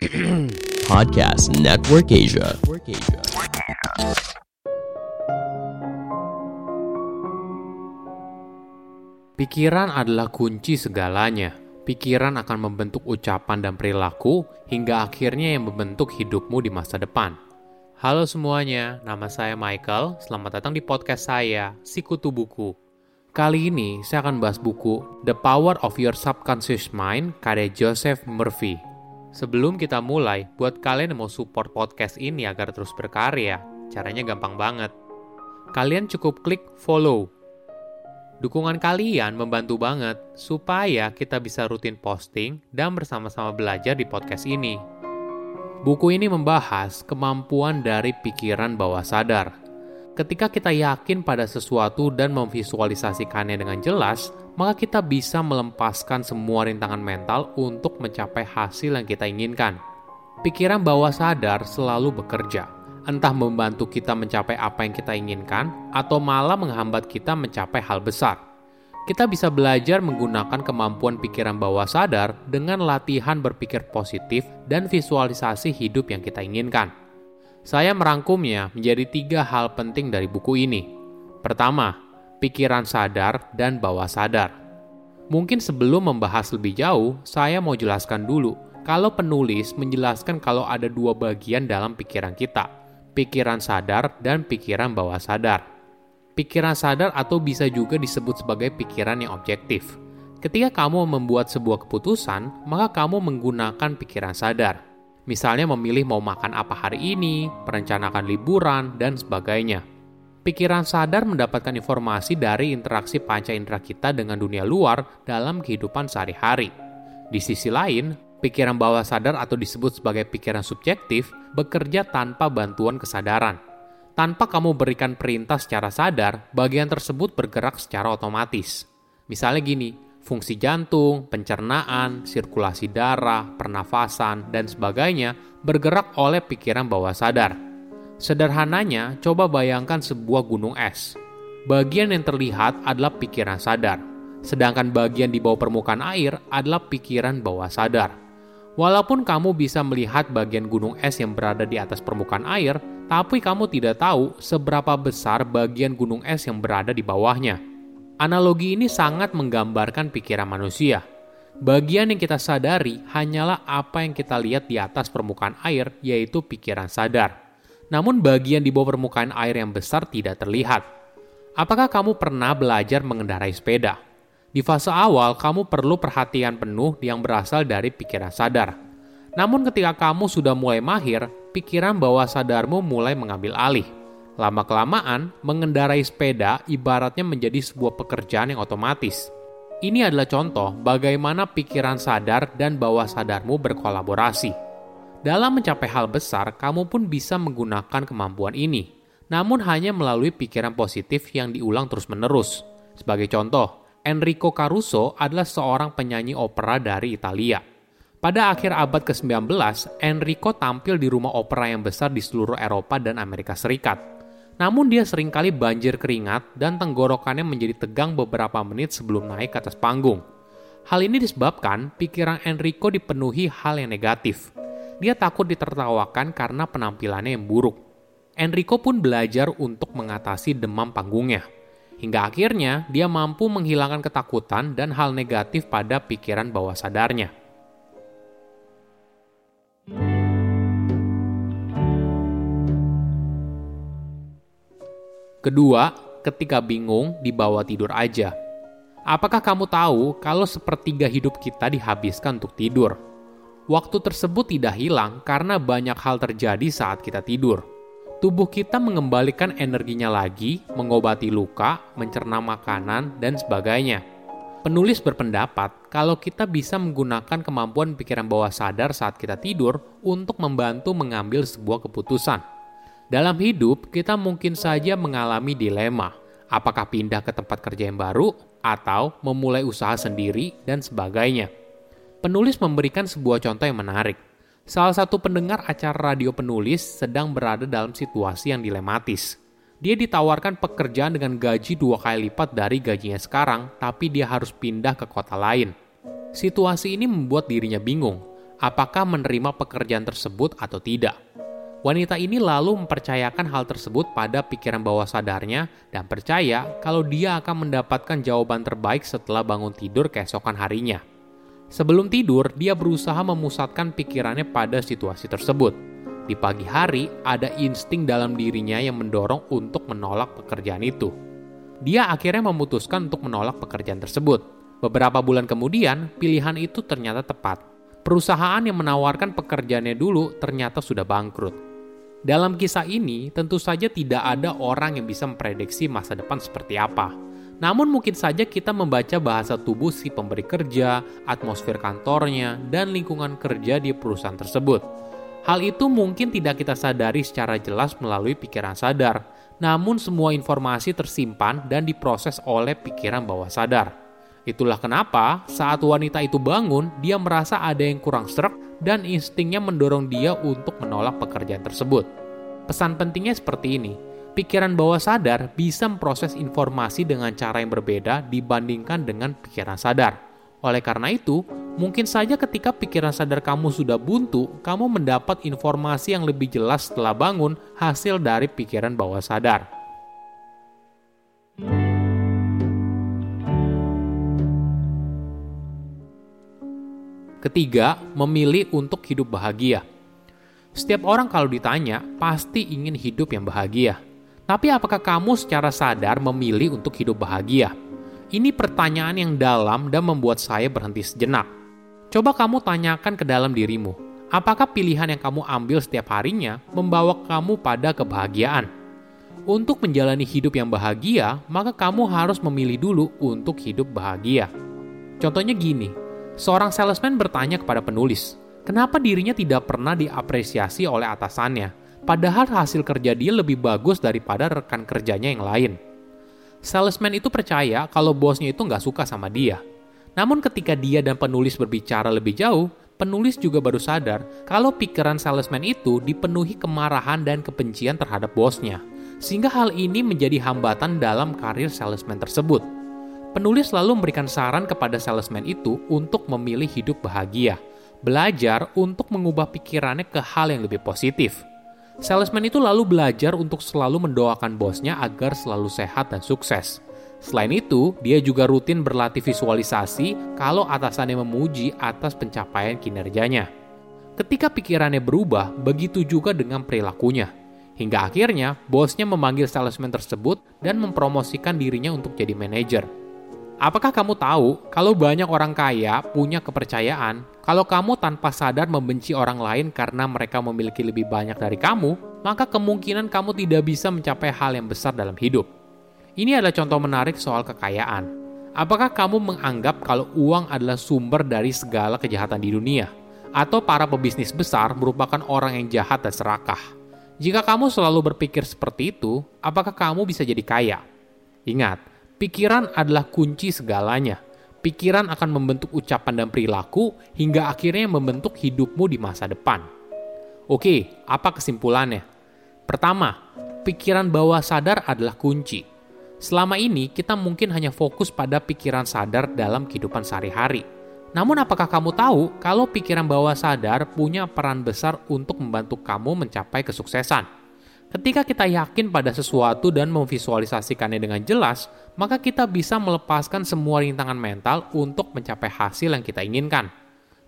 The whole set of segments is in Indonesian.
Podcast Network Asia. Pikiran adalah kunci segalanya. Pikiran akan membentuk ucapan dan perilaku hingga akhirnya yang membentuk hidupmu di masa depan. Halo semuanya, nama saya Michael. Selamat datang di podcast saya, Sikutu Buku. Kali ini saya akan bahas buku The Power of Your Subconscious Mind karya Joseph Murphy. Sebelum kita mulai, buat kalian yang mau support podcast ini agar terus berkarya, caranya gampang banget. Kalian cukup klik follow Dukungan kalian membantu banget supaya kita bisa rutin posting dan bersama-sama belajar di podcast ini. Buku ini membahas kemampuan dari pikiran bawah sadar. Ketika kita yakin pada sesuatu dan memvisualisasikannya dengan jelas, maka kita bisa melepaskan semua rintangan mental untuk mencapai hasil yang kita inginkan. Pikiran bawah sadar selalu bekerja entah membantu kita mencapai apa yang kita inginkan atau malah menghambat kita mencapai hal besar. Kita bisa belajar menggunakan kemampuan pikiran bawah sadar dengan latihan berpikir positif dan visualisasi hidup yang kita inginkan. Saya merangkumnya menjadi tiga hal penting dari buku ini. Pertama, pikiran sadar dan bawah sadar. Mungkin sebelum membahas lebih jauh, saya mau jelaskan dulu kalau penulis menjelaskan kalau ada dua bagian dalam pikiran kita, pikiran sadar, dan pikiran bawah sadar. Pikiran sadar atau bisa juga disebut sebagai pikiran yang objektif. Ketika kamu membuat sebuah keputusan, maka kamu menggunakan pikiran sadar. Misalnya memilih mau makan apa hari ini, merencanakan liburan, dan sebagainya. Pikiran sadar mendapatkan informasi dari interaksi panca indera kita dengan dunia luar dalam kehidupan sehari-hari. Di sisi lain, Pikiran bawah sadar atau disebut sebagai pikiran subjektif bekerja tanpa bantuan kesadaran. Tanpa kamu berikan perintah secara sadar, bagian tersebut bergerak secara otomatis. Misalnya gini, fungsi jantung, pencernaan, sirkulasi darah, pernafasan, dan sebagainya bergerak oleh pikiran bawah sadar. Sederhananya, coba bayangkan sebuah gunung es. Bagian yang terlihat adalah pikiran sadar, sedangkan bagian di bawah permukaan air adalah pikiran bawah sadar. Walaupun kamu bisa melihat bagian gunung es yang berada di atas permukaan air, tapi kamu tidak tahu seberapa besar bagian gunung es yang berada di bawahnya. Analogi ini sangat menggambarkan pikiran manusia. Bagian yang kita sadari hanyalah apa yang kita lihat di atas permukaan air, yaitu pikiran sadar. Namun, bagian di bawah permukaan air yang besar tidak terlihat. Apakah kamu pernah belajar mengendarai sepeda? Di fase awal, kamu perlu perhatian penuh yang berasal dari pikiran sadar. Namun ketika kamu sudah mulai mahir, pikiran bawah sadarmu mulai mengambil alih. Lama-kelamaan, mengendarai sepeda ibaratnya menjadi sebuah pekerjaan yang otomatis. Ini adalah contoh bagaimana pikiran sadar dan bawah sadarmu berkolaborasi. Dalam mencapai hal besar, kamu pun bisa menggunakan kemampuan ini, namun hanya melalui pikiran positif yang diulang terus-menerus. Sebagai contoh, Enrico Caruso adalah seorang penyanyi opera dari Italia. Pada akhir abad ke-19, Enrico tampil di rumah opera yang besar di seluruh Eropa dan Amerika Serikat. Namun dia sering kali banjir keringat dan tenggorokannya menjadi tegang beberapa menit sebelum naik ke atas panggung. Hal ini disebabkan pikiran Enrico dipenuhi hal yang negatif. Dia takut ditertawakan karena penampilannya yang buruk. Enrico pun belajar untuk mengatasi demam panggungnya. Hingga akhirnya dia mampu menghilangkan ketakutan dan hal negatif pada pikiran bawah sadarnya. Kedua, ketika bingung, dibawa tidur aja. Apakah kamu tahu kalau sepertiga hidup kita dihabiskan untuk tidur? Waktu tersebut tidak hilang karena banyak hal terjadi saat kita tidur tubuh kita mengembalikan energinya lagi, mengobati luka, mencerna makanan, dan sebagainya. Penulis berpendapat kalau kita bisa menggunakan kemampuan pikiran bawah sadar saat kita tidur untuk membantu mengambil sebuah keputusan. Dalam hidup, kita mungkin saja mengalami dilema, apakah pindah ke tempat kerja yang baru atau memulai usaha sendiri dan sebagainya. Penulis memberikan sebuah contoh yang menarik. Salah satu pendengar acara radio penulis sedang berada dalam situasi yang dilematis. Dia ditawarkan pekerjaan dengan gaji dua kali lipat dari gajinya sekarang, tapi dia harus pindah ke kota lain. Situasi ini membuat dirinya bingung. apakah menerima pekerjaan tersebut atau tidak. Wanita ini lalu mempercayakan hal tersebut pada pikiran bawah sadarnya dan percaya kalau dia akan mendapatkan jawaban terbaik setelah bangun tidur keesokan harinya. Sebelum tidur, dia berusaha memusatkan pikirannya pada situasi tersebut. Di pagi hari, ada insting dalam dirinya yang mendorong untuk menolak pekerjaan itu. Dia akhirnya memutuskan untuk menolak pekerjaan tersebut. Beberapa bulan kemudian, pilihan itu ternyata tepat. Perusahaan yang menawarkan pekerjaannya dulu ternyata sudah bangkrut dalam kisah ini, tentu saja tidak ada orang yang bisa memprediksi masa depan seperti apa. Namun mungkin saja kita membaca bahasa tubuh si pemberi kerja, atmosfer kantornya, dan lingkungan kerja di perusahaan tersebut. Hal itu mungkin tidak kita sadari secara jelas melalui pikiran sadar, namun semua informasi tersimpan dan diproses oleh pikiran bawah sadar. Itulah kenapa saat wanita itu bangun, dia merasa ada yang kurang serak dan instingnya mendorong dia untuk menolak pekerjaan tersebut. Pesan pentingnya seperti ini. Pikiran bawah sadar bisa memproses informasi dengan cara yang berbeda dibandingkan dengan pikiran sadar. Oleh karena itu, mungkin saja ketika pikiran sadar kamu sudah buntu, kamu mendapat informasi yang lebih jelas setelah bangun hasil dari pikiran bawah sadar. Ketiga, memilih untuk hidup bahagia. Setiap orang kalau ditanya, pasti ingin hidup yang bahagia. Tapi apakah kamu secara sadar memilih untuk hidup bahagia? Ini pertanyaan yang dalam dan membuat saya berhenti sejenak. Coba kamu tanyakan ke dalam dirimu, apakah pilihan yang kamu ambil setiap harinya membawa kamu pada kebahagiaan? Untuk menjalani hidup yang bahagia, maka kamu harus memilih dulu untuk hidup bahagia. Contohnya gini, seorang salesman bertanya kepada penulis, kenapa dirinya tidak pernah diapresiasi oleh atasannya, padahal hasil kerja dia lebih bagus daripada rekan kerjanya yang lain. Salesman itu percaya kalau bosnya itu nggak suka sama dia. Namun ketika dia dan penulis berbicara lebih jauh, penulis juga baru sadar kalau pikiran salesman itu dipenuhi kemarahan dan kebencian terhadap bosnya. Sehingga hal ini menjadi hambatan dalam karir salesman tersebut. Penulis lalu memberikan saran kepada salesman itu untuk memilih hidup bahagia, belajar untuk mengubah pikirannya ke hal yang lebih positif. Salesman itu lalu belajar untuk selalu mendoakan bosnya agar selalu sehat dan sukses. Selain itu, dia juga rutin berlatih visualisasi kalau atasannya memuji atas pencapaian kinerjanya. Ketika pikirannya berubah, begitu juga dengan perilakunya. Hingga akhirnya, bosnya memanggil salesman tersebut dan mempromosikan dirinya untuk jadi manajer. Apakah kamu tahu kalau banyak orang kaya punya kepercayaan kalau kamu tanpa sadar membenci orang lain karena mereka memiliki lebih banyak dari kamu, maka kemungkinan kamu tidak bisa mencapai hal yang besar dalam hidup. Ini adalah contoh menarik soal kekayaan. Apakah kamu menganggap kalau uang adalah sumber dari segala kejahatan di dunia? Atau para pebisnis besar merupakan orang yang jahat dan serakah? Jika kamu selalu berpikir seperti itu, apakah kamu bisa jadi kaya? Ingat, Pikiran adalah kunci segalanya. Pikiran akan membentuk ucapan dan perilaku hingga akhirnya membentuk hidupmu di masa depan. Oke, apa kesimpulannya? Pertama, pikiran bawah sadar adalah kunci. Selama ini kita mungkin hanya fokus pada pikiran sadar dalam kehidupan sehari-hari. Namun apakah kamu tahu kalau pikiran bawah sadar punya peran besar untuk membantu kamu mencapai kesuksesan? Ketika kita yakin pada sesuatu dan memvisualisasikannya dengan jelas, maka kita bisa melepaskan semua rintangan mental untuk mencapai hasil yang kita inginkan.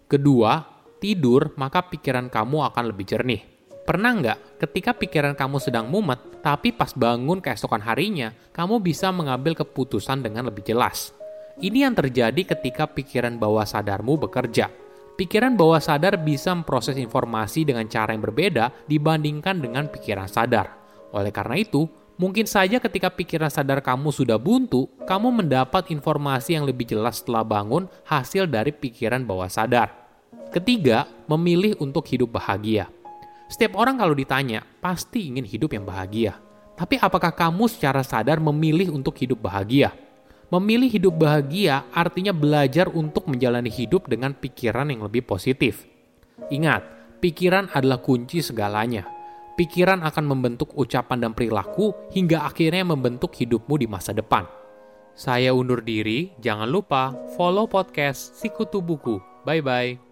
Kedua, tidur, maka pikiran kamu akan lebih jernih. Pernah nggak ketika pikiran kamu sedang mumet, tapi pas bangun keesokan harinya, kamu bisa mengambil keputusan dengan lebih jelas? Ini yang terjadi ketika pikiran bawah sadarmu bekerja pikiran bawah sadar bisa memproses informasi dengan cara yang berbeda dibandingkan dengan pikiran sadar. Oleh karena itu, mungkin saja ketika pikiran sadar kamu sudah buntu, kamu mendapat informasi yang lebih jelas setelah bangun hasil dari pikiran bawah sadar. Ketiga, memilih untuk hidup bahagia. Setiap orang kalau ditanya, pasti ingin hidup yang bahagia. Tapi apakah kamu secara sadar memilih untuk hidup bahagia? Memilih hidup bahagia artinya belajar untuk menjalani hidup dengan pikiran yang lebih positif. Ingat, pikiran adalah kunci segalanya. Pikiran akan membentuk ucapan dan perilaku hingga akhirnya membentuk hidupmu di masa depan. Saya undur diri, jangan lupa follow podcast Sikutu Buku. Bye-bye.